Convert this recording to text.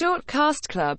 Short Cast Club.